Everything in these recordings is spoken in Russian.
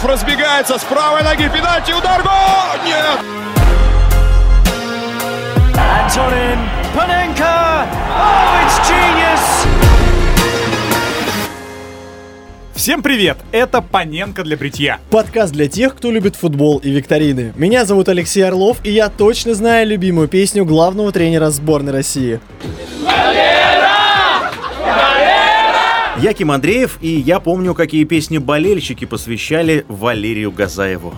Грабилов разбегается с правой ноги. Пенальти, удар, гол! Нет! Antonin Panenka. Oh, it's genius. Всем привет! Это Паненко для бритья. Подкаст для тех, кто любит футбол и викторины. Меня зовут Алексей Орлов, и я точно знаю любимую песню главного тренера сборной России. Я Ким Андреев, и я помню, какие песни болельщики посвящали Валерию Газаеву.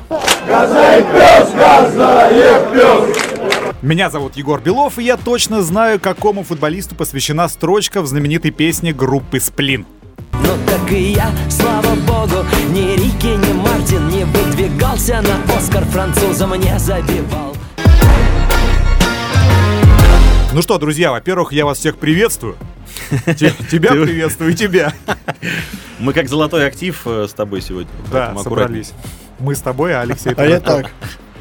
Меня зовут Егор Белов, и я точно знаю, какому футболисту посвящена строчка в знаменитой песне группы «Сплин». Ну так и я, слава богу, ни Рики, ни Мартин не выдвигался на Оскар французам не забивал. Ну что, друзья, во-первых, я вас всех приветствую. Те- Тебя приветствую тебя. Мы как золотой актив э, с тобой сегодня. Да, собрались. Мы с тобой, а Алексей... А я так,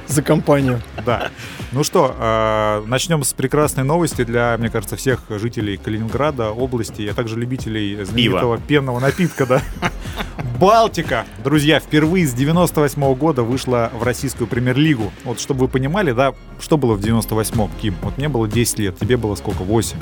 за компанию. Да. Ну что, э, начнем с прекрасной новости для, мне кажется, всех жителей Калининграда, области, а также любителей знаменитого пенного напитка, да. Балтика, друзья, впервые с 98 года вышла в российскую премьер-лигу. Вот чтобы вы понимали, да, что было в 98-м, Ким? Вот мне было 10 лет, тебе было сколько? 8.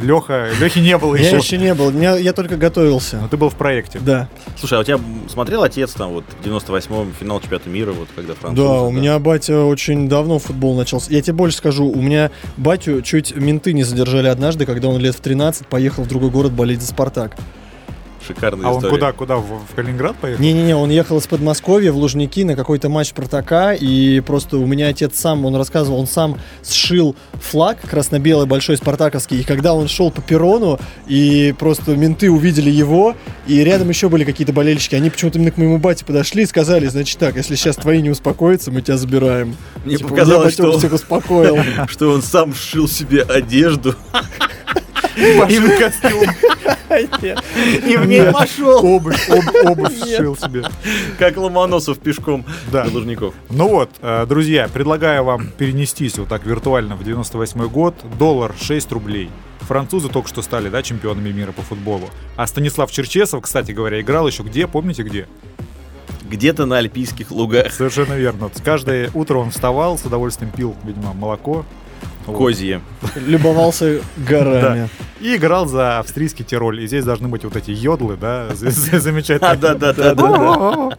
Леха, Лехи не было Я еще. еще не был, меня- я только готовился. Но ты был в проекте. Да, Слушай, а у тебя смотрел отец там вот в 98-м финал чемпионата мира, вот когда французы? да, у меня батя очень давно футбол начался. Я тебе больше скажу, у меня батю чуть менты не задержали однажды, когда он лет в 13 поехал в другой город болеть за «Спартак». Шикарная А он история. куда, куда? В, в Калининград поехал? Не-не-не, он ехал из Подмосковья в Лужники на какой-то матч Спартака, и просто у меня отец сам, он рассказывал, он сам сшил флаг красно-белый большой спартаковский, и когда он шел по перрону, и просто менты увидели его, и рядом еще были какие-то болельщики, они почему-то именно к моему бате подошли и сказали, значит так, если сейчас твои не успокоятся, мы тебя забираем. Мне Типа, показалось, что, всех успокоил. что он сам сшил себе одежду. Большой костюм. И в ней пошел. Обувь, об- обувь сшил себе. Как Ломоносов пешком до Лужников. Ну вот, э, друзья, предлагаю вам перенестись вот так виртуально в 98 год. Доллар 6 рублей. Французы только что стали, да, чемпионами мира по футболу. А Станислав Черчесов, кстати говоря, играл еще где? Помните где? Где-то на альпийских лугах. Совершенно верно. Каждое утро он вставал, с удовольствием пил, видимо, молоко. Козье. Любовался горами. И играл за австрийский Тироль. И здесь должны быть вот эти йодлы, да, замечательные. А, да, да, да, да, да.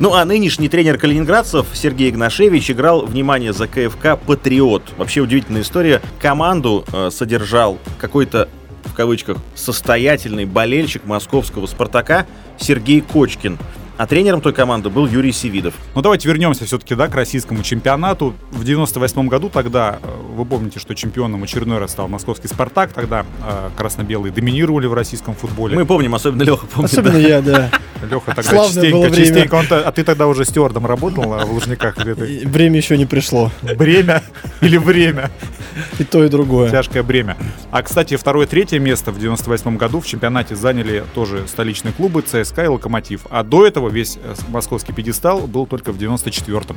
Ну а нынешний тренер калининградцев Сергей Игнашевич играл, внимание, за КФК «Патриот». Вообще удивительная история. Команду э, содержал какой-то, в кавычках, состоятельный болельщик московского «Спартака» Сергей Кочкин. А тренером той команды был Юрий Севидов. Ну давайте вернемся все-таки, да, к российскому чемпионату. В 98 году тогда, э, вы помните, что чемпионом очередной раз стал московский «Спартак». Тогда э, красно-белые доминировали в российском футболе. Мы помним, особенно Леха помнит. Особенно я, да. Леха тогда Славное частенько, было время. частенько. он а ты тогда уже стюардом работал а, в Лужниках где-то? Время еще не пришло. Бремя или время? И то, и другое. Тяжкое бремя. А, кстати, второе третье место в 98 году в чемпионате заняли тоже столичные клубы ЦСКА и Локомотив. А до этого весь э, московский пьедестал был только в 94-м.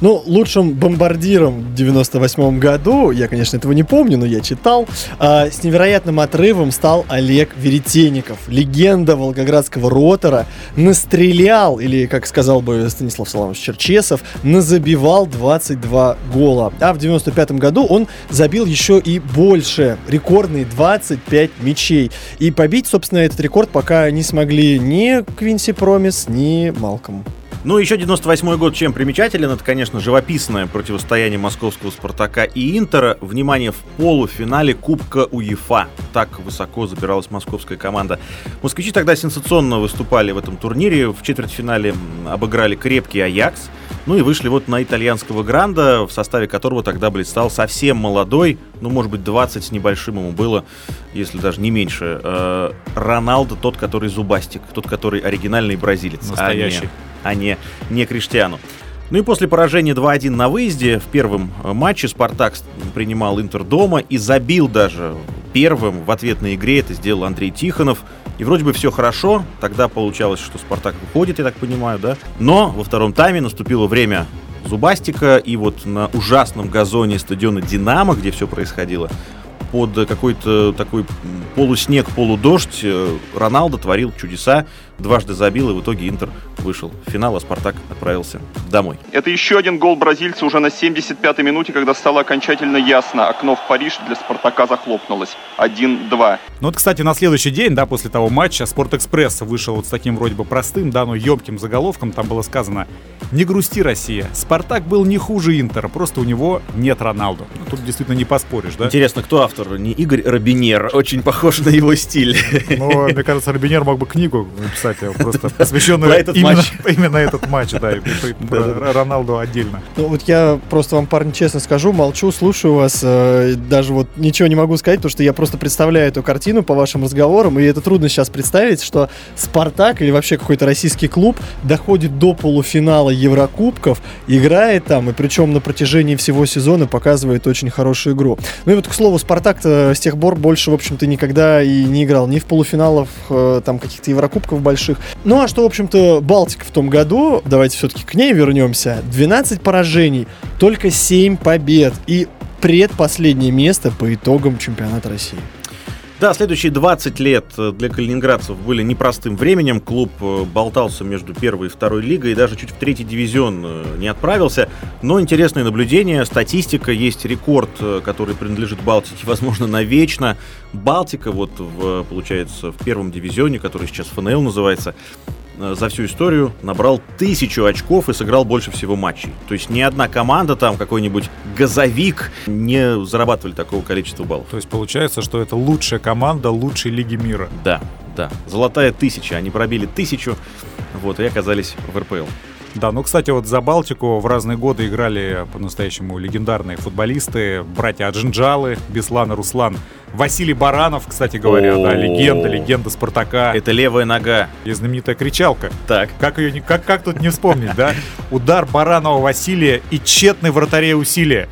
Ну, лучшим бомбардиром в 98 году, я, конечно, этого не помню, но я читал, а, с невероятным отрывом стал Олег Веретенников. Легенда волгоградского ротора настрелял, или, как сказал бы Станислав Саламович Черчесов, назабивал 22 гола. А в 95 году он забил еще и больше, рекордные 25 мячей. И побить, собственно, этот рекорд пока не смогли ни Квинси Промис, ни Малком. Ну, еще 98 год чем примечателен, это, конечно, живописное противостояние московского «Спартака» и «Интера». Внимание, в полуфинале Кубка УЕФА. Так высоко забиралась московская команда. Москвичи тогда сенсационно выступали в этом турнире. В четвертьфинале обыграли крепкий «Аякс». Ну и вышли вот на итальянского гранда, в составе которого тогда блистал совсем молодой, ну, может быть, 20 с небольшим ему было, если даже не меньше. э, Роналдо, тот, который зубастик, тот, который оригинальный бразилец. а не- Настоящий. А не, не Криштиану. Ну и после поражения 2-1 на выезде в первом э, матче Спартак принимал Интер дома и забил даже первым в ответной игре. Это сделал Андрей Тихонов. И вроде бы все хорошо. Тогда получалось, что Спартак выходит, я так понимаю, да? Но во втором тайме наступило время Зубастика. И вот на ужасном газоне стадиона Динамо, где все происходило, под какой-то такой полуснег, полудождь э, Роналдо творил чудеса, дважды забил, и в итоге Интер вышел в финал, а Спартак отправился домой. Это еще один гол бразильца уже на 75-й минуте, когда стало окончательно ясно. Окно в Париж для Спартака захлопнулось. 1-2. Ну вот, кстати, на следующий день, да, после того матча, Спортэкспресс вышел вот с таким вроде бы простым, да, но емким заголовком. Там было сказано «Не грусти, Россия. Спартак был не хуже Интера, просто у него нет Роналду». Ну, тут действительно не поспоришь, да? Интересно, кто автор? Не Игорь Робинер. Очень похож на его стиль. Ну, мне кажется, Робинер мог бы книгу написать, просто посвященную именно, этот матч, да, и про Роналду отдельно. Ну вот я просто вам, парни, честно скажу, молчу, слушаю вас, э, даже вот ничего не могу сказать, потому что я просто представляю эту картину по вашим разговорам, и это трудно сейчас представить, что Спартак или вообще какой-то российский клуб доходит до полуфинала Еврокубков, играет там, и причем на протяжении всего сезона показывает очень хорошую игру. Ну и вот, к слову, Спартак с тех пор больше, в общем-то, никогда и не играл ни в полуфиналах э, там каких-то Еврокубков больших. Ну а что, в общем-то, Балтика в том году, давайте все-таки к ней вернемся, 12 поражений, только 7 побед и предпоследнее место по итогам чемпионата России. Да, следующие 20 лет э, для калининградцев были непростым временем. Клуб э, болтался между первой и второй лигой и даже чуть в третий дивизион э, не отправился. Но интересное наблюдение, статистика, есть рекорд, который принадлежит Балтике, возможно, навечно. Балтика, вот, в, получается, в первом дивизионе, который сейчас ФНЛ называется, за всю историю набрал тысячу очков и сыграл больше всего матчей. То есть ни одна команда, там какой-нибудь газовик, не зарабатывали такого количества баллов. То есть получается, что это лучшая команда лучшей лиги мира. Да, да. Золотая тысяча. Они пробили тысячу, вот, и оказались в РПЛ. Да, ну, кстати, вот за Балтику в разные годы играли по-настоящему легендарные футболисты, братья Аджинджалы, Беслан и Руслан. Василий Баранов, кстати говоря, да, легенда, легенда Спартака. Это левая нога. И знаменитая кричалка. Так. Как ее, как, как тут не вспомнить, да? Удар Баранова Василия и тщетный вратарей усилия.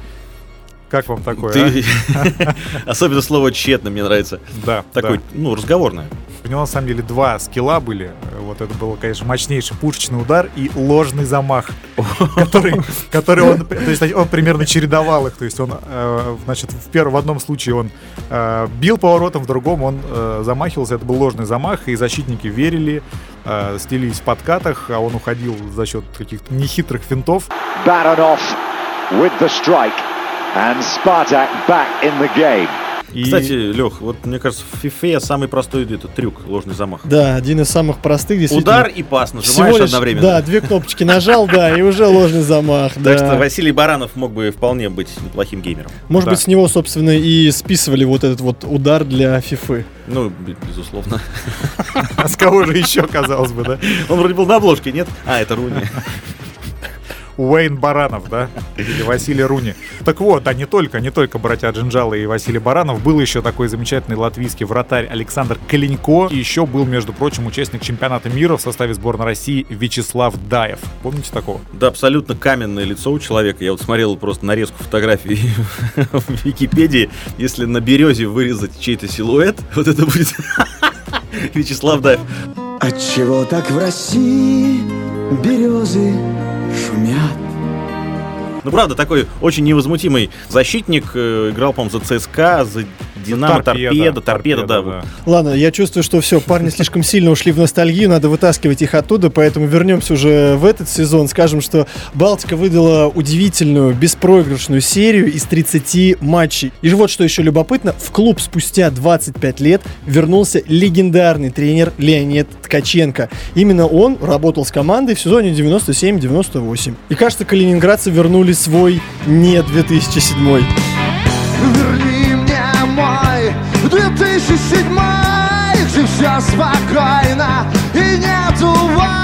Как вам такое? Ты... А? Особенно слово тщетно мне нравится. Да. Такой, да. ну, разговорное. У него на самом деле два скилла были. Вот это был, конечно, мощнейший пушечный удар и ложный замах, который, который он, то есть он примерно чередовал их. То есть он, э, значит, в первом, в одном случае он э, бил поворотом, в другом он э, замахивался. Это был ложный замах, и защитники верили, стелились в подкатах, а он уходил за счет каких-то нехитрых финтов. With the strike and Spartak back in the game. И... Кстати, Лех, вот мне кажется, в FIFA самый простой этот трюк, ложный замах. Да, один из самых простых. Удар и пас нажимаешь лишь, одновременно. Да, две кнопочки нажал, да, и уже ложный замах. Так что Василий Баранов мог бы вполне быть неплохим геймером. Может быть, с него, собственно, и списывали вот этот вот удар для FIFA. Ну, безусловно. А с кого же еще, казалось бы, да? Он вроде был на обложке, нет? А, это Руни. Уэйн Баранов, да? Или Василий Руни. Так вот, да, не только, не только братья Джинджалы и Василий Баранов. Был еще такой замечательный латвийский вратарь Александр Калинько. И еще был, между прочим, участник чемпионата мира в составе сборной России Вячеслав Даев. Помните такого? Да, абсолютно каменное лицо у человека. Я вот смотрел просто нарезку фотографий в Википедии. Если на березе вырезать чей-то силуэт, вот это будет Вячеслав Даев. Отчего так в России березы шумят. Ну, правда, такой очень невозмутимый защитник. Э, играл, по-моему, за ЦСКА, за Динамо, торпеда, торпеда, торпеда, да. да. Ладно, я чувствую, что все, парни слишком сильно ушли в ностальгию, надо вытаскивать их оттуда, поэтому вернемся уже в этот сезон. Скажем, что Балтика выдала удивительную, беспроигрышную серию из 30 матчей. И вот что еще любопытно, в клуб спустя 25 лет вернулся легендарный тренер Леонид Ткаченко. Именно он работал с командой в сезоне 97-98. И кажется, калининградцы вернули свой не 2007 мой 2007 где все спокойно и нету войн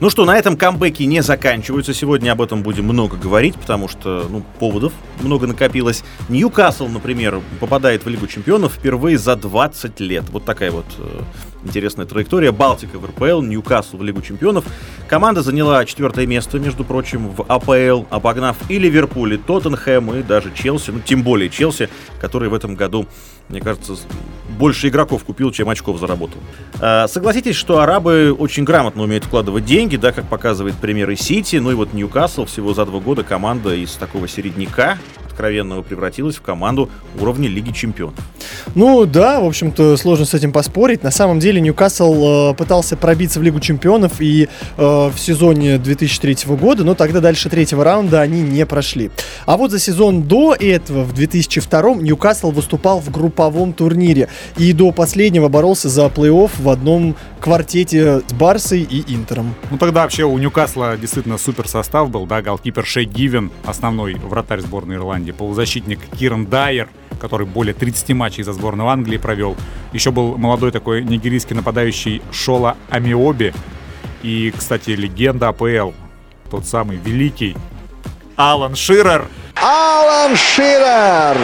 Ну что, на этом камбэки не заканчиваются. Сегодня об этом будем много говорить, потому что, ну, поводов много накопилось. Ньюкасл, например, попадает в Лигу Чемпионов впервые за 20 лет. Вот такая вот э, интересная траектория. Балтика в РПЛ, Ньюкасл в Лигу Чемпионов. Команда заняла четвертое место, между прочим, в АПЛ, обогнав и Ливерпуль, и Тоттенхэм, и даже Челси, ну, тем более Челси, который в этом году Мне кажется, больше игроков купил, чем очков заработал. Э, согласитесь, что арабы очень грамотно умеют вкладывать деньги, да, как показывает пример и Сити, ну и вот Ньюкасл всего за два года команда из такого середняка откровенного превратилась в команду уровня Лиги Чемпионов. Ну да, в общем-то, сложно с этим поспорить. На самом деле Ньюкасл э, пытался пробиться в Лигу Чемпионов и э, в сезоне 2003 года, но тогда дальше третьего раунда они не прошли. А вот за сезон до этого, в 2002 Ньюкасл выступал в групповом турнире и до последнего боролся за плей-офф в одном квартете с Барсой и Интером. Ну тогда вообще у Ньюкасла действительно супер состав был, да, голкипер Шей Гивен, основной вратарь сборной Ирландии, полузащитник Киран Дайер, который более 30 матчей за сборную Англии провел. Еще был молодой такой нигерийский нападающий Шола Амиоби. И, кстати, легенда АПЛ, тот самый великий Алан Ширер. Алан Ширер!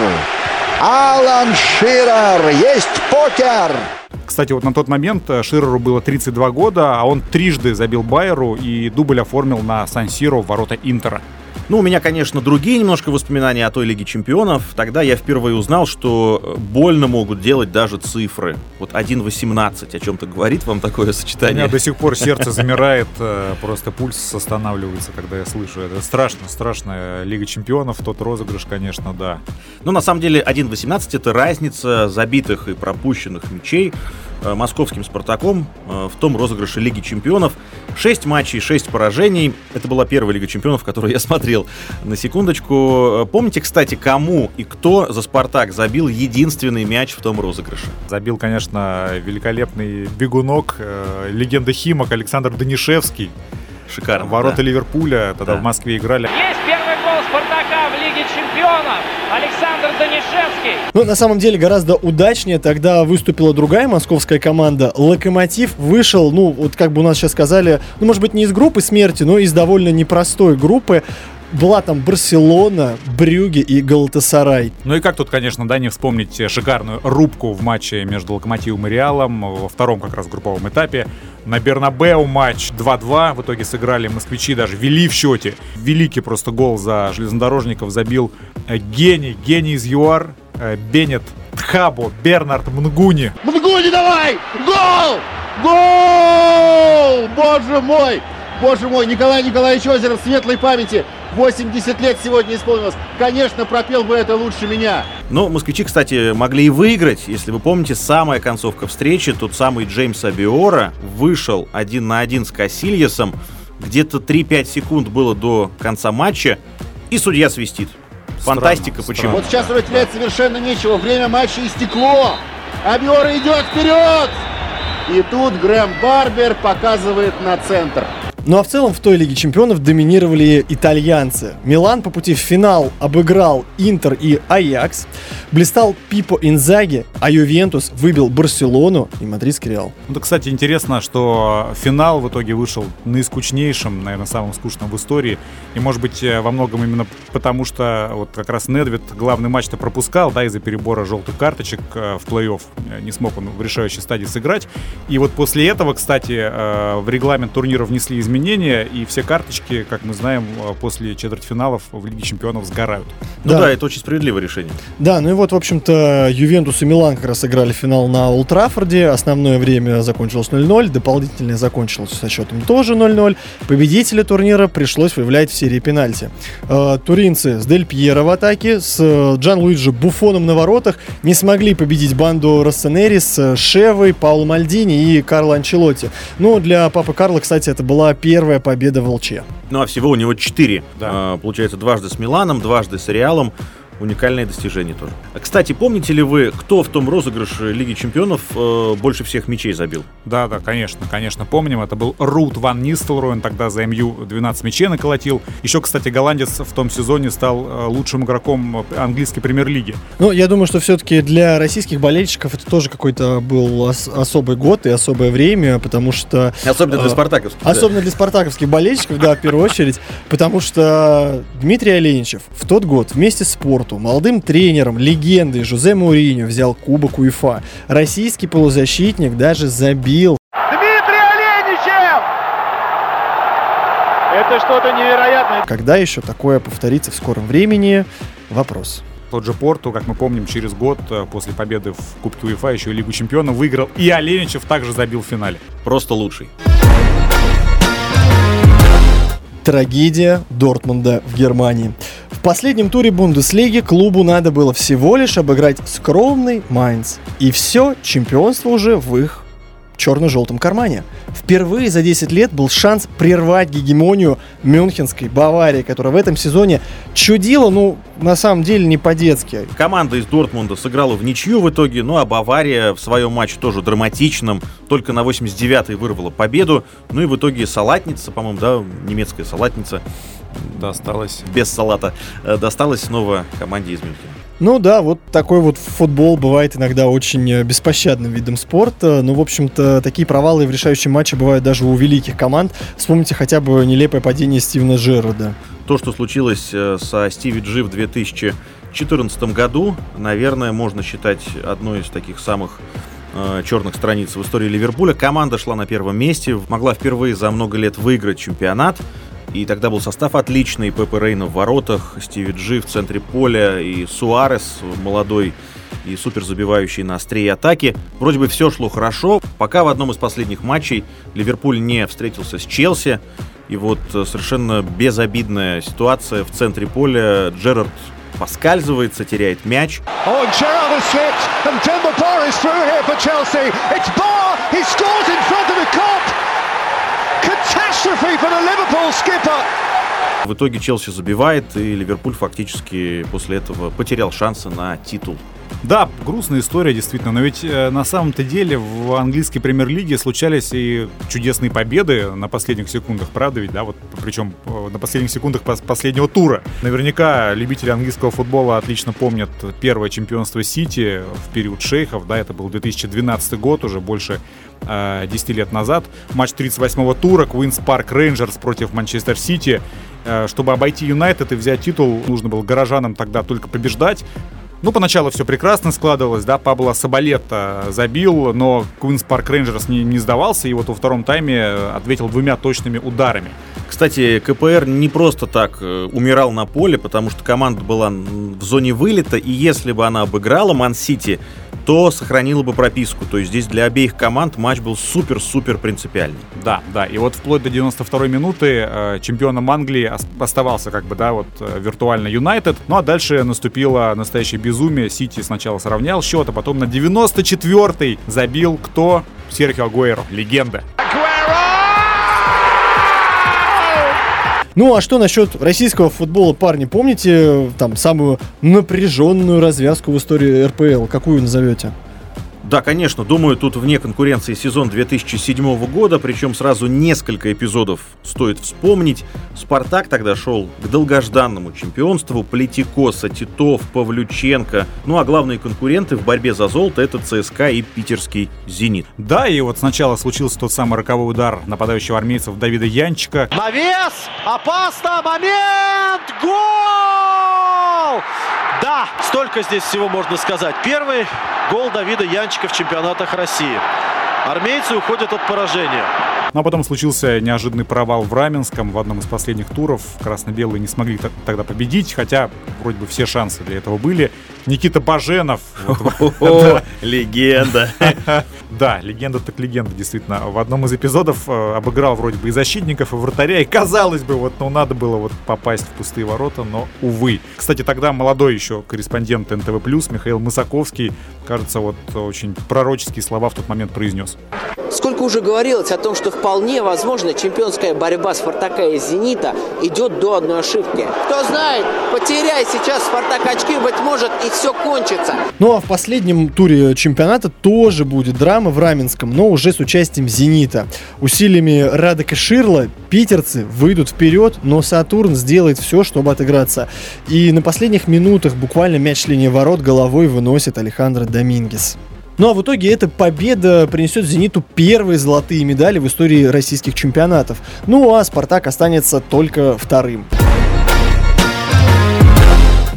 Алан Ширер! Есть покер! Кстати, вот на тот момент э, Ширеру было 32 года, а он трижды забил Байеру и дубль оформил на Сан-Сиро в ворота Интера. Ну, у меня, конечно, другие немножко воспоминания о той Лиге Чемпионов. Тогда я впервые узнал, что э, больно могут делать даже цифры. Вот 1.18 о чем-то говорит вам такое сочетание? У меня до сих пор сердце замирает, э, просто пульс останавливается, когда я слышу это. Страшно, страшная Лига Чемпионов, тот розыгрыш, конечно, да. Ну, на самом деле, 1.18 это разница забитых и пропущенных мячей московским «Спартаком» э, в том розыгрыше Лиги Чемпионов. Шесть матчей, шесть поражений. Это была первая Лига Чемпионов, которую я смотрел. На секундочку. Э, помните, кстати, кому и кто за «Спартак» забил единственный мяч в том розыгрыше? Забил, конечно, великолепный бегунок, легенда Химок Александр Данишевский. Шикарно. Ворота да. Ливерпуля тогда да. в Москве играли. Есть первый гол Спартака в Лиге Чемпионов. Александр Данишевский. Ну, на самом деле, гораздо удачнее тогда выступила другая московская команда. Локомотив вышел, ну, вот как бы у нас сейчас сказали, ну, может быть, не из группы смерти, но из довольно непростой группы была там Барселона, Брюги и Галатасарай. Ну и как тут, конечно, да, не вспомнить шикарную рубку в матче между Локомотивом и Реалом во втором как раз групповом этапе. На Бернабеу матч 2-2. В итоге сыграли москвичи, даже вели в счете. Великий просто гол за железнодорожников забил гений, гений из ЮАР, Беннет Тхабо, Бернард Мнгуни. Мнгуни давай! Гол! Гол! Боже мой! Боже мой, Николай Николаевич Озеров, светлой памяти. 80 лет сегодня исполнилось. Конечно, пропел бы это лучше меня. Но москвичи, кстати, могли и выиграть. Если вы помните, самая концовка встречи, тот самый Джеймс Абиора вышел один на один с Кассильясом. Где-то 3-5 секунд было до конца матча, и судья свистит. Фантастика, странно, почему? Вот сейчас уже терять совершенно нечего. Время матча истекло. Абиора идет вперед! И тут Грэм Барбер показывает на центр. Ну а в целом в той Лиге Чемпионов доминировали итальянцы. Милан по пути в финал обыграл Интер и Аякс. Блистал Пипо Инзаги, а Ювентус выбил Барселону и Мадридский Реал. Ну, да, кстати, интересно, что финал в итоге вышел наискучнейшим, наверное, самым скучным в истории. И, может быть, э, во многом именно потому, что вот как раз Недвид главный матч-то пропускал, да, из-за перебора желтых карточек э, в плей-офф. Э, не смог он в решающей стадии сыграть. И вот после этого, кстати, в регламент турнира внесли изменения изменения, и все карточки, как мы знаем, э, после четвертьфиналов в Лиге Чемпионов сгорают. Ну да, да это очень справедливое решение. Да, ну и вот, в общем-то, Ювентус и Милан как раз сыграли финал на Ултрафорде. Основное время закончилось 0-0, дополнительное закончилось со счетом тоже 0-0. Победителя турнира пришлось выявлять в серии пенальти. Э, туринцы с Дель Пьеро в атаке, с э, Джан Луиджи Буфоном на воротах не смогли победить банду Рассенери с Шевой, Пауло Мальдини и Карло Анчелотти. Ну, для папы Карла, кстати, это была первая победа в ЛЧ. Ну, а всего у него четыре. Да. А, получается, дважды с Миланом, дважды с Реалом уникальное достижение тоже. Кстати, помните ли вы, кто в том розыгрыше Лиги Чемпионов э, больше всех мячей забил? Да, да, конечно, конечно, помним. Это был Рут Ван Нистелрой, он тогда за МЮ 12 мячей наколотил. Еще, кстати, голландец в том сезоне стал э, лучшим игроком английской премьер-лиги. Ну, я думаю, что все-таки для российских болельщиков это тоже какой-то был ос- особый год и особое время, потому что... Особенно для э, спартаковских. Особенно да. для спартаковских болельщиков, да, в первую очередь, потому что Дмитрий Оленичев в тот год вместе с спортом спорту. Молодым тренером, легендой Жозе Мауриньо взял Кубок УЕФА. Российский полузащитник даже забил. Дмитрий Оленичев! Это что-то невероятное. Когда еще такое повторится в скором времени? Вопрос. Тот же Порту, как мы помним, через год э, после победы в Кубке УЕФА еще и Лигу Чемпионов выиграл. И Оленичев также забил в финале. Просто лучший. Трагедия Дортмунда в Германии. Последнем туре Бундеслиги клубу надо было всего лишь обыграть скромный Майнц. И все, чемпионство уже в их черно-желтом кармане. Впервые за 10 лет был шанс прервать гегемонию мюнхенской Баварии, которая в этом сезоне чудила, ну, на самом деле, не по-детски. Команда из Дортмунда сыграла в ничью в итоге, ну а Бавария в своем матче тоже драматичном, только на 89-й вырвала победу, ну и в итоге салатница, по-моему, да, немецкая салатница, досталась без салата, э, досталась снова команде из Мюнхена. Ну да, вот такой вот футбол бывает иногда очень э, беспощадным видом спорта. Ну, в общем-то, такие провалы в решающем матче бывают даже у великих команд. Вспомните хотя бы нелепое падение Стивена Джерарда. То, что случилось э, со Стиви Джи в 2014 году, наверное, можно считать одной из таких самых черных страниц в истории Ливерпуля. Команда шла на первом месте, могла впервые за много лет выиграть чемпионат. И тогда был состав отличный. Пепе Рейна в воротах, Стиви Джи в центре поля и Суарес молодой и супер забивающий на острие атаки. Вроде бы все шло хорошо, пока в одном из последних матчей Ливерпуль не встретился с Челси. И вот э, совершенно безобидная ситуация в центре поля. Джерард поскальзывается, теряет мяч. Oh, в итоге Челси забивает, и Ливерпуль фактически после этого потерял шансы на титул. Да, грустная история, действительно, но ведь э, на самом-то деле в английской премьер-лиге случались и чудесные победы на последних секундах, правда ведь, да, вот причем э, на последних секундах пос- последнего тура. Наверняка любители английского футбола отлично помнят первое чемпионство Сити в период шейхов, да, это был 2012 год, уже больше э, 10 лет назад. Матч 38-го тура, Куинс Парк Рейнджерс против Манчестер Сити. Э, чтобы обойти Юнайтед и взять титул, нужно было горожанам тогда только побеждать. Ну, поначалу все прекрасно складывалось, да, Пабло Сабалета забил, но Куинс Парк Рейнджерс не, не сдавался, и вот во втором тайме ответил двумя точными ударами. Кстати, КПР не просто так э, умирал на поле, потому что команда была в зоне вылета, и если бы она обыграла Ман-Сити, то сохранила бы прописку. То есть здесь для обеих команд матч был супер-супер принципиальный. Да, да. И вот вплоть до 92-й минуты э, чемпионом Англии оставался как бы, да, вот э, виртуально Юнайтед. Ну а дальше наступило настоящее безумие. Сити сначала сравнял счет, а потом на 94-й забил кто? Серхио Агуэро, легенда. Ну а что насчет российского футбола, парни? Помните там самую напряженную развязку в истории РПЛ? Какую назовете? Да, конечно, думаю, тут вне конкуренции сезон 2007 года, причем сразу несколько эпизодов стоит вспомнить. «Спартак» тогда шел к долгожданному чемпионству, Плетикоса, Титов, Павлюченко. Ну а главные конкуренты в борьбе за золото это ЦСКА и питерский «Зенит». Да, и вот сначала случился тот самый роковой удар нападающего армейцев Давида Янчика. Навес! Опасно! Момент! Гол! Да, столько здесь всего можно сказать. Первый гол Давида Янчика в чемпионатах России. Армейцы уходят от поражения. Ну а потом случился неожиданный провал в Раменском в одном из последних туров. Красно-белые не смогли тогда победить, хотя вроде бы все шансы для этого были. Никита Баженов. Легенда. Да, легенда так легенда, действительно. В одном из эпизодов э, обыграл вроде бы и защитников, и вратаря, и казалось бы, вот, ну, надо было вот попасть в пустые ворота, но, увы. Кстати, тогда молодой еще корреспондент НТВ+, Михаил Мысаковский, кажется, вот очень пророческие слова в тот момент произнес. Сколько уже говорилось о том, что вполне возможно чемпионская борьба Спартака и Зенита идет до одной ошибки. Кто знает, потеряй сейчас Спартак очки, быть может, и все кончится. Ну а в последнем туре чемпионата тоже будет драма в Раменском, но уже с участием «Зенита». Усилиями Радека Ширла питерцы выйдут вперед, но Сатурн сделает все, чтобы отыграться. И на последних минутах буквально мяч линии ворот головой выносит Алехандро Домингес. Ну а в итоге эта победа принесет «Зениту» первые золотые медали в истории российских чемпионатов. Ну а «Спартак» останется только вторым.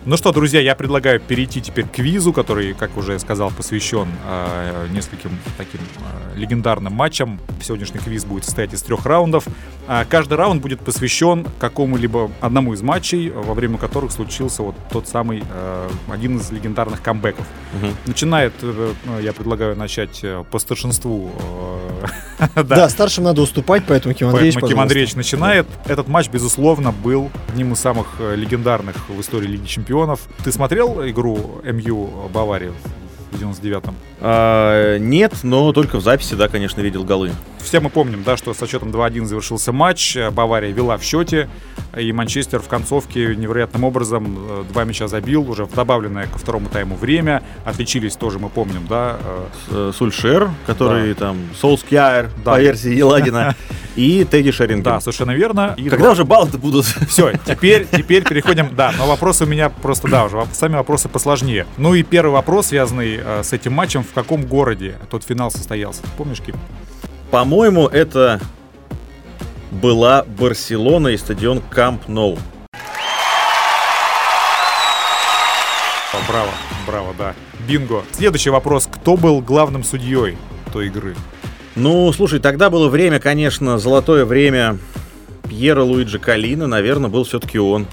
Ну что, друзья, я предлагаю перейти теперь к квизу, который, как уже я сказал, посвящен э, нескольким таким э, легендарным матчам. Сегодняшний квиз будет состоять из трех раундов. Э, каждый раунд будет посвящен какому-либо одному из матчей, во время которых случился вот тот самый э, один из легендарных камбэков. Мгм. Начинает, э, ну, я предлагаю начать э, по старшинству. э, Да, старшим надо уступать, поэтому Ким Андреевич, Поэтому Ким. Андреевич начинает. Этот матч, безусловно, был одним из самых э, легендарных в истории Лиги Чемпионов. Ты смотрел игру МЮ Баварии в 99-м? А, нет, но только в записи, да, конечно, видел голы. Все мы помним, да, что со счетом 2-1 завершился матч. э, Бавария вела в счете, и Манчестер в концовке невероятным образом э, два мяча забил, уже в добавленное ко второму тайму время. Отличились тоже, мы помним, да. э, Сульшер, который Да. там Солскьяр, Да. по версии Елагина, и Тедди Шеринген. Да, совершенно верно. И Когда уже баллы-то будут? Все, теперь, теперь переходим. Да, но вопросы у меня просто, да, уже сами вопросы посложнее. Ну и первый вопрос, связанный э, с этим матчем. В каком городе тот финал состоялся? Помнишь, Ким? По-моему, это была Барселона и стадион Камп Ноу. Браво, браво, да. Бинго. Следующий вопрос. Кто был главным судьей той игры? Ну, слушай, тогда было время, конечно, золотое время Пьера Луиджи Калина, наверное, был все-таки он.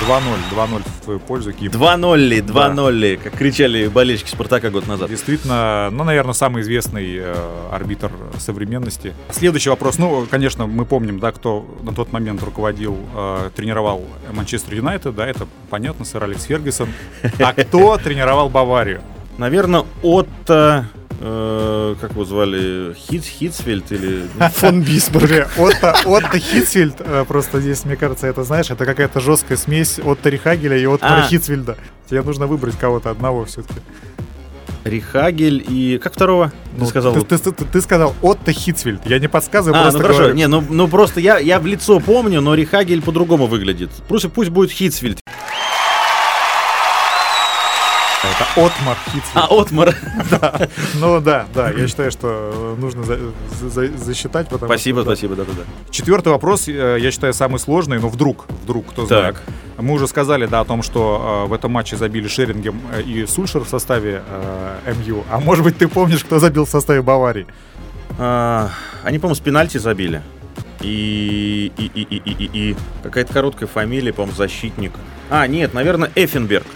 2-0, 2-0 в твою пользу, Ким. 2-0 ли, 2-0 ли, как кричали болельщики Спартака год назад. Действительно, ну, наверное, самый известный э, арбитр современности. Следующий вопрос. Ну, конечно, мы помним, да, кто на тот момент руководил, э, тренировал Манчестер Юнайтед, да, это понятно, сэр Алекс Фергюсон. А кто тренировал Баварию? Наверное, Отто... э, как его звали? Хит, Хитсфельд или... Фон Бисмарк. Отто, Отто Хитцфельд, э, просто здесь, мне кажется, это, знаешь, это какая-то жесткая смесь Отто Рехагеля и Отто А. Хитцфельда. Тебе нужно выбрать кого-то одного все-таки. Рехагель и... Как второго? ты сказал? Ну, Ты, ты- ты- ты сказал Отто Хитцфельд. Я не подсказываю, А, просто ну хорошо, говорю. не, ну, ну просто я, я в лицо помню, но Рихагель по-другому выглядит. Пусть, пусть будет Хитсфельд. Это Отмар Хитцфельд. А, Отмар. Да. Ну да, да, я считаю, что нужно за- за- за- засчитать, потому Спасибо, что... да. спасибо, да-да-да. Четвертый вопрос, э, я считаю, самый сложный, но вдруг, вдруг, кто знает. Так. Мы уже сказали, да, о том, что э, в этом матче забили Шерингем э, и Сульшер в составе э, МЮ. А может быть, ты помнишь, кто забил в составе Баварии? А, они, по-моему, с пенальти забили. И, и, и, и, и, и, и какая-то короткая фамилия, по-моему, защитник. А, нет, наверное, Эффенберг.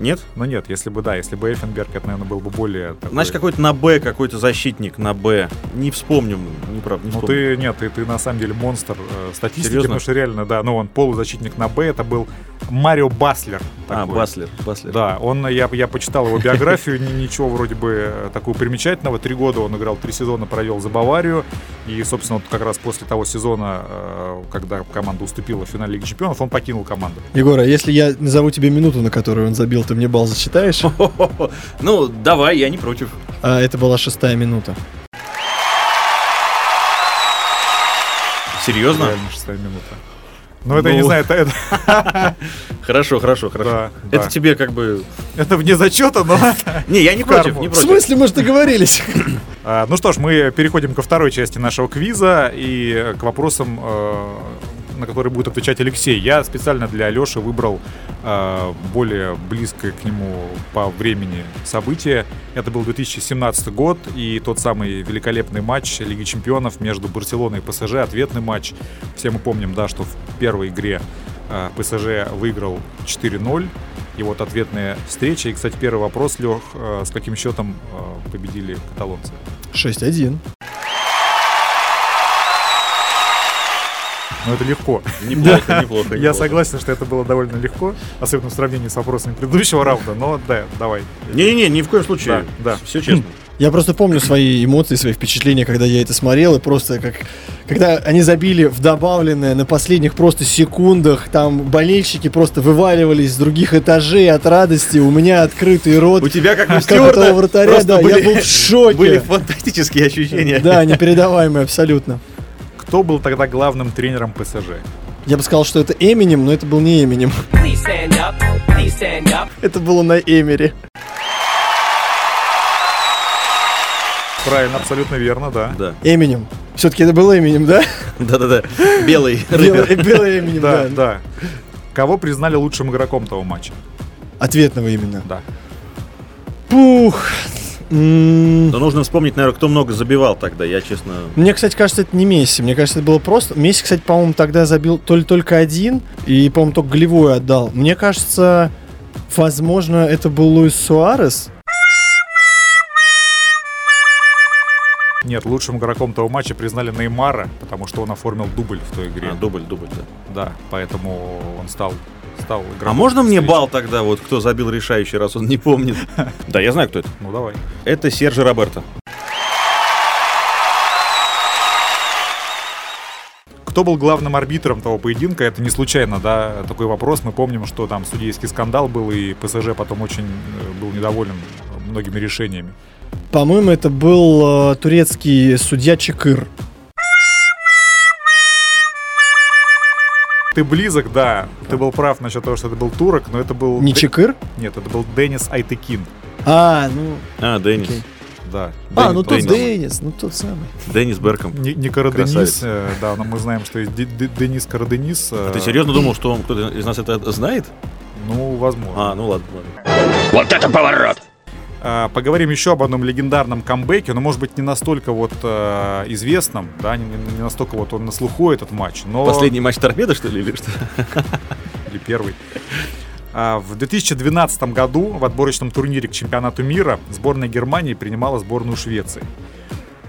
Нет? Ну нет, если бы, да, если бы Эффенберг, это, наверное, был бы более... такой- Значит, какой-то на Б, какой-то защитник на Б. Не вспомню, не правда, не Ну вспомню. ты, нет, ты, ты на самом деле монстр э, статистики, Серьезно? потому что реально, да, ну он полузащитник на Б, это был Марио Баслер. А, такой. Баслер, Баслер. Да, он, я, я почитал его биографию, ни- ничего вроде бы э, такого примечательного. Три года он играл, три сезона провел за Баварию. И, собственно, вот как раз после того сезона, э, когда команда уступила в финале Лиги Чемпионов, он покинул команду. Егор, а если я назову тебе минуту, на которую он забил, ты мне балл зачитаешь? Ну, давай, я не против. А, это была шестая минута. Серьезно? Реально шестая минута. Ну, это, я не Ну. знаю, это, это, Хорошо, хорошо, хорошо. Да, Это да. тебе как бы... это вне зачета, но... Не, я не В против, не В против. смысле, мы же договорились? А, Ну что ж, мы переходим ко второй части нашего квиза и к вопросам, э, на которые будет отвечать Алексей. Я специально для Алеши выбрал э, более близкое к нему по времени событие. Это был 2017 год и тот самый великолепный матч Лиги Чемпионов между Барселоной и ПСЖ, ответный матч. Все мы помним, да, что в первой игре э, ПСЖ выиграл 4-0. И вот ответная встреча. И, кстати, первый вопрос, Лех, э, с каким счетом э, победили каталонцы? 6-1. Ну, это легко. Неплохо, неплохо. Я неплохо. согласен, что это было довольно легко, особенно в сравнении с вопросами предыдущего раунда, но да, давай. Не-не-не, ни в коем случае. Да, да. Все честно. Я просто помню свои эмоции, свои впечатления, когда я это смотрел, и просто как... Когда они забили в добавленное на последних просто секундах, там болельщики просто вываливались с других этажей от радости, у меня открытый рот. У тебя, как того вратаря, да, были- я был в шоке. Были фантастические ощущения. Да, непередаваемые абсолютно. Кто был тогда главным тренером ПСЖ? Я бы сказал, что это Эминем, но это был не Эминем. Это было на Эмере. Правильно, абсолютно верно, да. Да. Эминем. Все-таки это был именем, да? Да-да-да. Белый. Белый, белый именем, Да, да. да. Кого признали лучшим игроком того матча? Ответного именно. Да. Пух. Но нужно вспомнить, наверное, кто много забивал тогда. Я, честно... Мне, кстати, кажется, это не Месси. Мне кажется, это было просто... Месси, кстати, по-моему, тогда забил то ли только один, и, по-моему, только голевую отдал. Мне кажется, возможно, это был Луис Суарес. Нет, лучшим игроком того матча признали Неймара, потому что он оформил дубль в той игре. А, дубль, дубль, да. Да, поэтому он стал, стал А игроком. можно мне бал тогда, вот кто забил решающий, раз он не помнит? Да, я знаю, кто это. Ну давай. Это Сержи Роберто. Кто был главным арбитром того поединка? Это не случайно, да, такой вопрос. Мы помним, что там судейский скандал был, и ПСЖ потом очень э, был недоволен многими решениями. По-моему, это был э, турецкий судья Чекыр. Ты близок, да. Ты был прав насчет того, что это был турок, но это был... Не Чекыр? Нет, это был Денис Айтекин. А, ну... А, Деннис. Окей. Да. А, ну тот Деннис. Денис, ну тот самый. Деннис Берком. Не, не Караденис, Красавец. э, да, но мы знаем, что есть Де- Де- Денис Караденис. э, А ты серьезно думал, что он кто-то из нас это знает? Ну, возможно. А, ну ладно, ладно. Вот это поворот! А, Поговорим еще об одном легендарном камбэке, но, может быть, не настолько вот э, известном, да, не, не- настолько вот он на слуху этот матч, но... Последний матч торпеда, что ли, или что? Или первый. А, В 2012 году в отборочном турнире к чемпионату мира сборная Германии принимала сборную Швеции.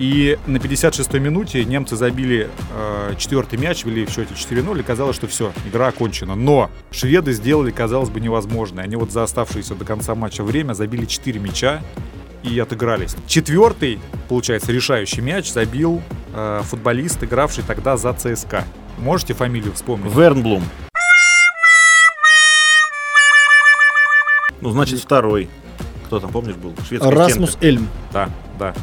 И на 56-й минуте немцы забили э, четвертый мяч, вели в счете 4-0, и казалось, что все, игра окончена. Но шведы сделали, казалось бы, невозможное. Они вот за оставшееся до конца матча время забили 4 мяча и отыгрались. Четвертый, получается, решающий мяч забил э, футболист, игравший тогда за ЦСКА. Можете фамилию вспомнить? Вернблум. Ну, значит, второй. Кто там, помнишь, был? Шведская Расмус. Эльм. Да, да.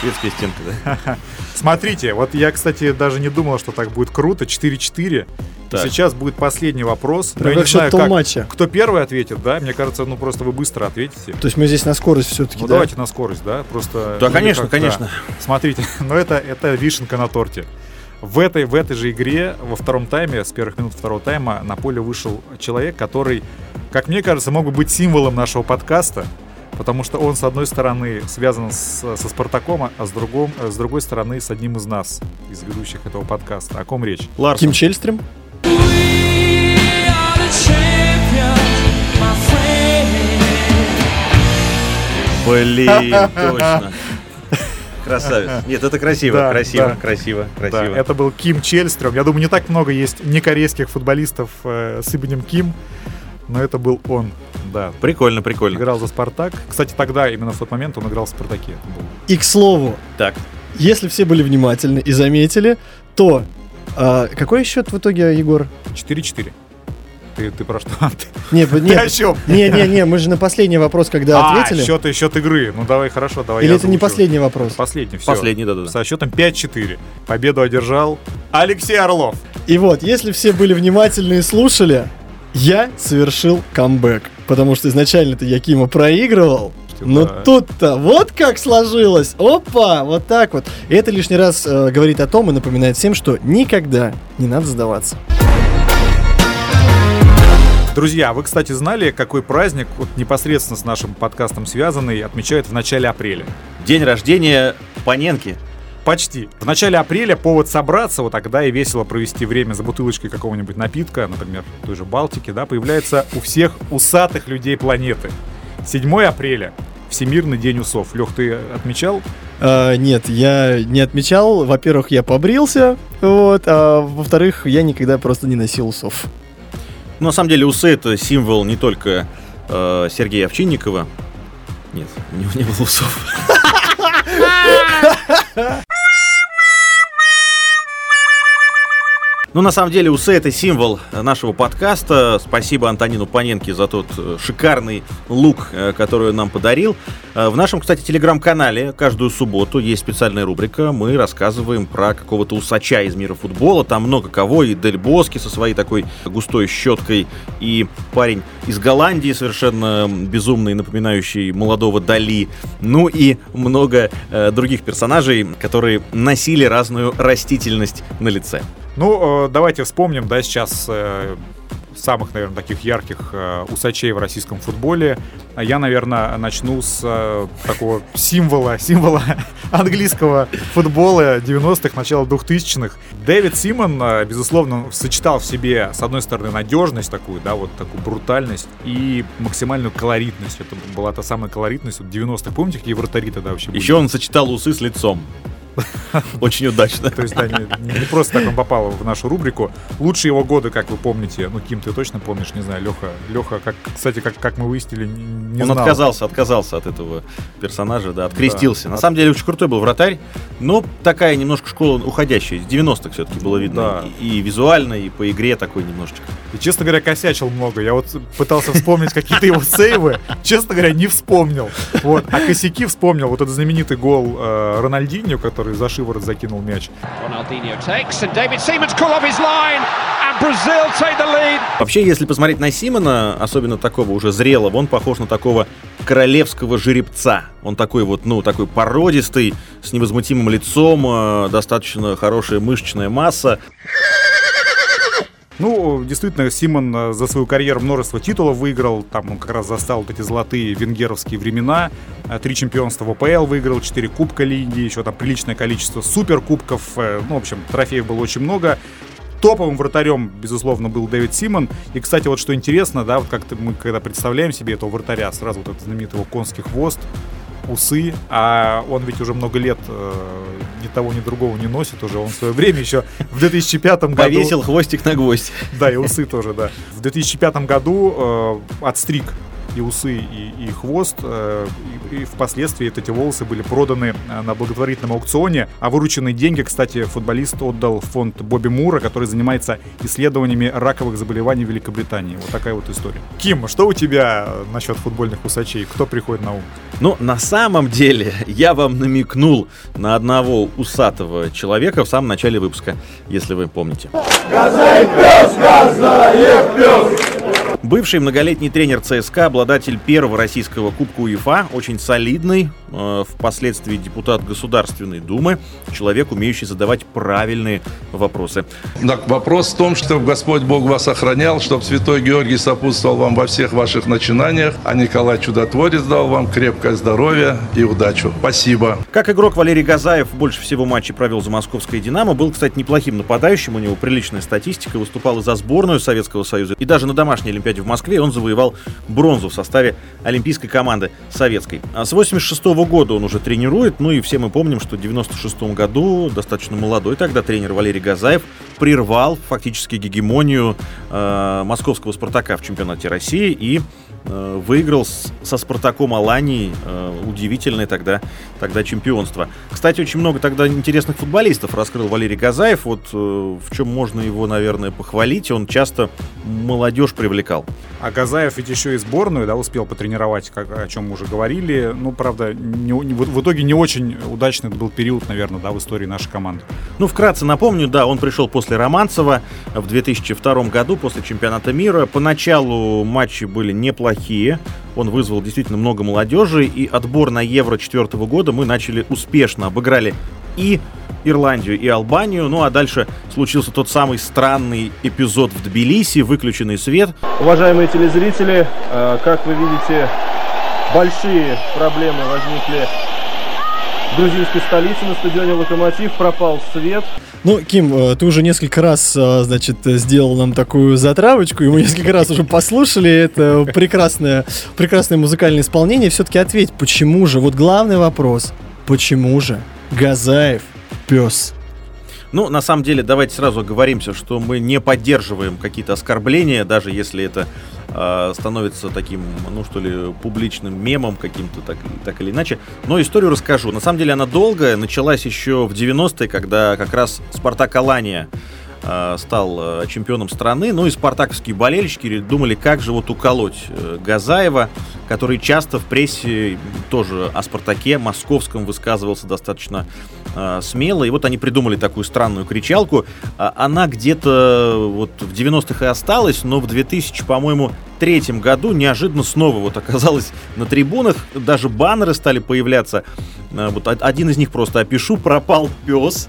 Шведская стенка, да? Смотрите, вот я, кстати, даже не думал, что так будет круто. 4-4. Так. Сейчас будет последний вопрос. Но Прям я не знаю, как. матча. Кто первый ответит, да? Мне кажется, ну просто вы быстро ответите. То есть мы здесь на скорость все-таки, Ну да? давайте на скорость, да? Просто. Да, конечно, как, да. конечно. Смотрите, но это, это вишенка на торте. В этой, в этой же игре, во втором тайме, с первых минут второго тайма, на поле вышел человек, который, как мне кажется, мог бы быть символом нашего подкаста, потому что он, с одной стороны, связан с- со Спартаком, а с, другом, с другой стороны, с одним из нас, из ведущих этого подкаста. О ком речь? Ларсон. Ким Чельстрем? Блин, точно. Красавец. Нет, это красиво, Да, красиво, да. красиво, Да, красиво. это был Ким Чельстрем. Я думаю, не так много есть некорейских футболистов э, с именем Ким, но это был он. Да, Прикольно, прикольно. играл за Спартак. Кстати, тогда, именно в тот момент, он играл в Спартаке. И к слову, Так, если все были внимательны и заметили, то... а, какой счет в итоге, Егор? 4-4. Ты, ты про что? Не, Ты не, о чем? не, не, не, мы же на последний вопрос, когда А, ответили. счет, счет игры. Ну давай, хорошо, давай Или я это не озвучу. последний вопрос? Последний, все. последний, да-да-да. Со счетом 5-4. Победу одержал Алексей Орлов. И вот, если все были внимательны и слушали, я совершил камбэк. Потому что изначально-то я Кима проигрывал. Но да. тут-то вот как сложилось. Опа, вот так вот. И это лишний раз э, говорит о том и напоминает всем, что никогда не надо сдаваться. Друзья, вы, кстати, знали, какой праздник, вот непосредственно с нашим подкастом связанный, отмечают в начале апреля? День рождения Паненки. Почти. В начале апреля повод собраться, вот тогда и весело провести время за бутылочкой какого-нибудь напитка, например, той же Балтики, да, появляется у всех усатых людей планеты. 7 апреля. Всемирный день усов. Лех, ты отмечал? А, нет, я не отмечал. Во-первых, я побрился. Вот. А во-вторых, я никогда просто не носил усов. Ну, на самом деле, усы это символ не только э, Сергея Овчинникова. Нет, у него не было усов. Ну, на самом деле, усы — это символ нашего подкаста. Спасибо Антонину Паненке за тот э, шикарный лук, э, который он нам подарил. Э, в нашем, кстати, телеграм-канале каждую субботу есть специальная рубрика. Мы рассказываем про какого-то усача из мира футбола. Там много кого. И Дель Боски со своей такой густой щеткой, и парень из Голландии, совершенно безумный, напоминающий молодого Дали. Ну и много э, других персонажей, которые носили разную растительность на лице. Ну, э, давайте вспомним, да, сейчас э, самых, наверное, таких ярких э, усачей в российском футболе. Я, наверное, начну с такого символа, символа английского футбола 90-х, начала 2000-х. Дэвид Симон, безусловно, сочетал в себе, с одной стороны, надежность такую, да, вот такую брутальность и максимальную колоритность. Это была та самая колоритность вот 90-х. Помните, какие вратари тогда вообще были? Еще он сочетал усы с лицом. Очень удачно. То есть, да, не, не просто так он попал в нашу рубрику. Лучшие его годы, как вы помните, ну, Ким, ты точно помнишь, не знаю, Леха. Леха, как, кстати, как, как мы выяснили, не Он знал. отказался, отказался от этого персонажа, да, открестился. Да. На самом деле, очень крутой был вратарь, но такая немножко школа уходящая. Из 90-х все-таки было видно. Да. И, и визуально, и по игре такой немножечко. И, честно говоря, косячил много. Я вот пытался вспомнить какие-то его сейвы. Честно говоря, не вспомнил. Вот. А косяки вспомнил. Вот этот знаменитый гол э, Рональдинho, который за шиворот закинул мяч. Вообще, если посмотреть на Симона, особенно такого уже зрелого, он похож на такого королевского жеребца. Он такой вот, ну, такой породистый, с невозмутимым лицом, э, достаточно хорошая мышечная масса. Ну, действительно, Симон э, за свою карьеру множество титулов выиграл. Там он как раз застал вот эти золотые венгеровские времена. Э, три чемпионства в АПЛ выиграл, четыре кубка лиги, еще там приличное количество суперкубков. Э, ну, в общем, трофеев было очень много. Топовым вратарем, безусловно, был Дэвид Симон. И, кстати, вот что интересно, да, вот как мы когда представляем себе этого вратаря, сразу вот этот знаменитый его конский хвост, усы, а он ведь уже много лет э, ни того, ни другого не носит уже. Он в свое время еще в 2005 году... Повесил хвостик на гвоздь. Да, и усы тоже, да. В 2005 году э, отстриг и усы, и, и хвост. Э, и, и впоследствии эти волосы были проданы э, на благотворительном аукционе. А вырученные деньги, кстати, футболист отдал в фонд Бобби Мура, который занимается исследованиями раковых заболеваний в Великобритании. Вот такая вот история. Ким, что у тебя насчет футбольных усачей? Кто приходит на ум? Ну, на самом деле, я вам намекнул на одного усатого человека в самом начале выпуска, если вы помните. Газай пес, газай пес! Бывший многолетний тренер ЦСКА, обладатель первого российского Кубка УЕФА, очень солидный, э, впоследствии депутат Государственной Думы, человек, умеющий задавать правильные вопросы. Так, вопрос в том, чтобы Господь Бог вас охранял, чтобы Святой Георгий сопутствовал вам во всех ваших начинаниях, а Николай Чудотворец дал вам крепкое здоровье и удачу. Спасибо. Как игрок Валерий Газаев больше всего матчей провел за московское «Динамо», был, кстати, неплохим нападающим, у него приличная статистика, выступал и за сборную Советского Союза, и даже на домашней Олимпиаде в Москве он завоевал бронзу в составе олимпийской команды советской. А с 86 -го года он уже тренирует, ну и все мы помним, что в 96 году достаточно молодой тогда тренер Валерий Газаев прервал фактически гегемонию э, московского «Спартака» в чемпионате России и выиграл с, со Спартаком Алании э, удивительное тогда, тогда чемпионство. Кстати, очень много тогда интересных футболистов раскрыл Валерий Газаев. Вот э, в чем можно его, наверное, похвалить. Он часто молодежь привлекал. А Газаев ведь еще и сборную, да, успел потренировать, как, о чем мы уже говорили. Ну, правда, не, не, в, в итоге не очень удачный был период, наверное, да, в истории нашей команды. Ну, вкратце напомню, да, он пришел после Романцева в 2002 году, после чемпионата мира. Поначалу матчи были неплохие. Он вызвал действительно много молодежи, и отбор на Евро 4 года мы начали успешно. Обыграли и Ирландию и Албанию. Ну а дальше случился тот самый странный эпизод в Тбилиси, выключенный свет. Уважаемые телезрители, э, как вы видите, большие проблемы возникли грузинской столице на стадионе «Локомотив». Пропал свет. Ну, Ким, э, ты уже несколько раз, э, значит, сделал нам такую затравочку, и мы несколько раз уже послушали это прекрасное, прекрасное музыкальное исполнение. Все-таки ответь, почему же? Вот главный вопрос. Почему же Газаев пес. Ну, на самом деле, давайте сразу оговоримся, что мы не поддерживаем какие-то оскорбления, даже если это э, становится таким, ну что ли, публичным мемом каким-то, так, так или иначе. Но историю расскажу. На самом деле она долгая, началась еще в 90-е, когда как раз Спартак Алания стал э, чемпионом страны. Ну и спартаковские болельщики думали, как же вот уколоть э, Газаева, который часто в прессе тоже о Спартаке московском высказывался достаточно э, смело. И вот они придумали такую странную кричалку. А, она где-то вот в 90-х и осталась, но в 2000, по-моему, третьем году неожиданно снова вот оказалась на трибунах. Даже баннеры стали появляться. Э, вот один из них просто опишу. Пропал пес.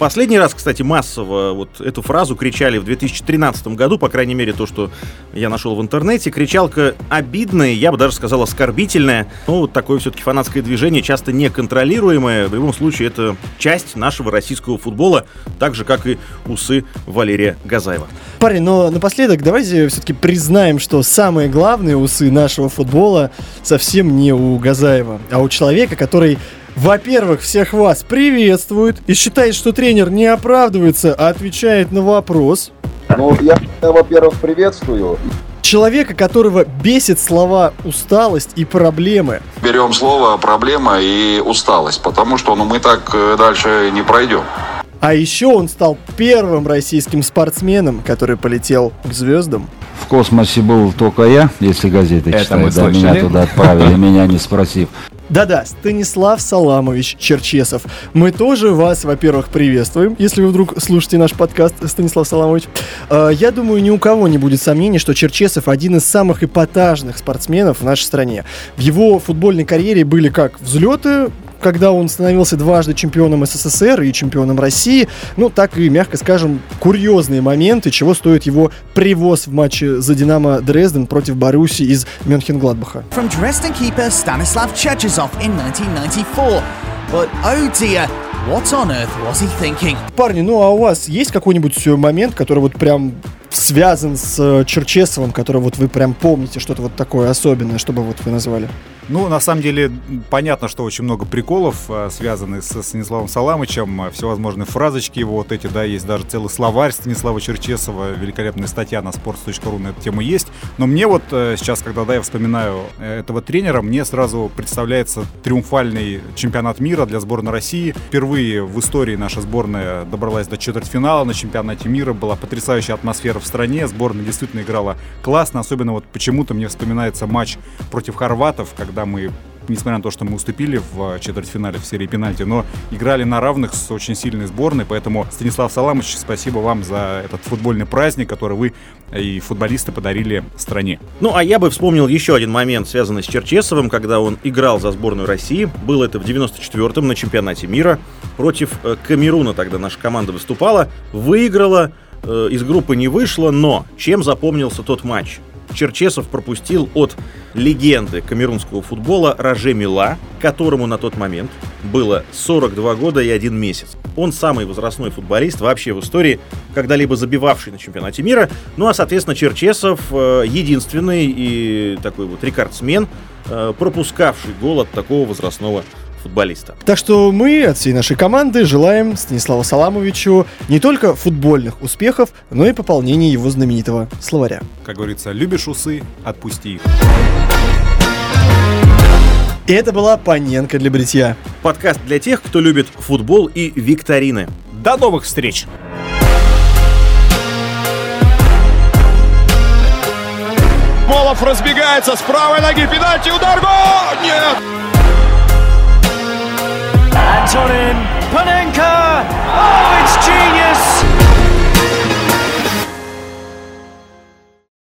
Последний раз, кстати, массово вот эту фразу кричали в 2013 году, по крайней мере, то, что я нашел в интернете. Кричалка обидная, я бы даже сказал оскорбительная. Ну, вот такое все-таки фанатское движение, часто неконтролируемое. В любом случае, это часть нашего российского футбола, так же, как и усы Валерия Газаева. Парень, но напоследок давайте все-таки признаем, что самые главные усы нашего футбола совсем не у Газаева, а у человека, который во-первых, всех вас приветствует и считает, что тренер не оправдывается, а отвечает на вопрос. Ну, я, во-первых, приветствую. Человека, которого бесит слова усталость и проблемы. Берем слово проблема и усталость, потому что ну, мы так э, дальше не пройдем. А еще он стал первым российским спортсменом, который полетел к звездам. В космосе был только я, если газеты Это читают, да, меня туда отправили, меня не спросив. Да-да, Станислав Саламович Черчесов. Мы тоже вас, во-первых, приветствуем, если вы вдруг слушаете наш подкаст, Станислав Саламович. А, я думаю, ни у кого не будет сомнений, что Черчесов один из самых эпатажных спортсменов в нашей стране. В его футбольной карьере были как взлеты, когда он становился дважды чемпионом СССР и чемпионом России, ну, так и, мягко скажем, курьезные моменты, чего стоит его привоз в матче за Динамо Дрезден против Баруси из Мюнхен-Гладбаха. From Dresden keeper Stanislav Cherchesov in 1994. But, oh dear, what on earth was he thinking? Парни, ну а у вас есть какой-нибудь момент, который вот прям связан с э, Черчесовым, который вот вы прям помните, что-то вот такое особенное, чтобы вот вы назвали? Ну, на самом деле, понятно, что очень много приколов, э, связанных с Станиславом Саламычем, э, всевозможные фразочки его вот эти, да, есть даже целый словарь Станислава Черчесова, великолепная статья на sports.ru на эту тему есть. Но мне вот э, сейчас, когда, да, я вспоминаю этого тренера, мне сразу представляется триумфальный чемпионат мира для сборной России. Впервые в истории наша сборная добралась до четвертьфинала на чемпионате мира, была потрясающая атмосфера в стране, сборная действительно играла классно, особенно вот почему-то мне вспоминается матч против хорватов, когда когда мы несмотря на то, что мы уступили в четвертьфинале в серии пенальти, но играли на равных с очень сильной сборной, поэтому, Станислав Саламович, спасибо вам за этот футбольный праздник, который вы и футболисты подарили стране. Ну, а я бы вспомнил еще один момент, связанный с Черчесовым, когда он играл за сборную России. Было это в 94-м на чемпионате мира. Против э, Камеруна тогда наша команда выступала, выиграла, э, из группы не вышла, но чем запомнился тот матч? Черчесов пропустил от легенды камерунского футбола Роже Мила, которому на тот момент было 42 года и один месяц. Он самый возрастной футболист вообще в истории, когда-либо забивавший на чемпионате мира. Ну а, соответственно, Черчесов э, единственный и такой вот рекордсмен, э, пропускавший гол от такого возрастного футболиста. Так что мы от всей нашей команды желаем Станиславу Саламовичу не только футбольных успехов, но и пополнения его знаменитого словаря. Как говорится, любишь усы, отпусти их. И это была Паненка для бритья. Подкаст для тех, кто любит футбол и викторины. До новых встреч! Молов разбегается с правой ноги, пенальти, удар, гол! Нет! Antonin Panenka! Oh, it's genius!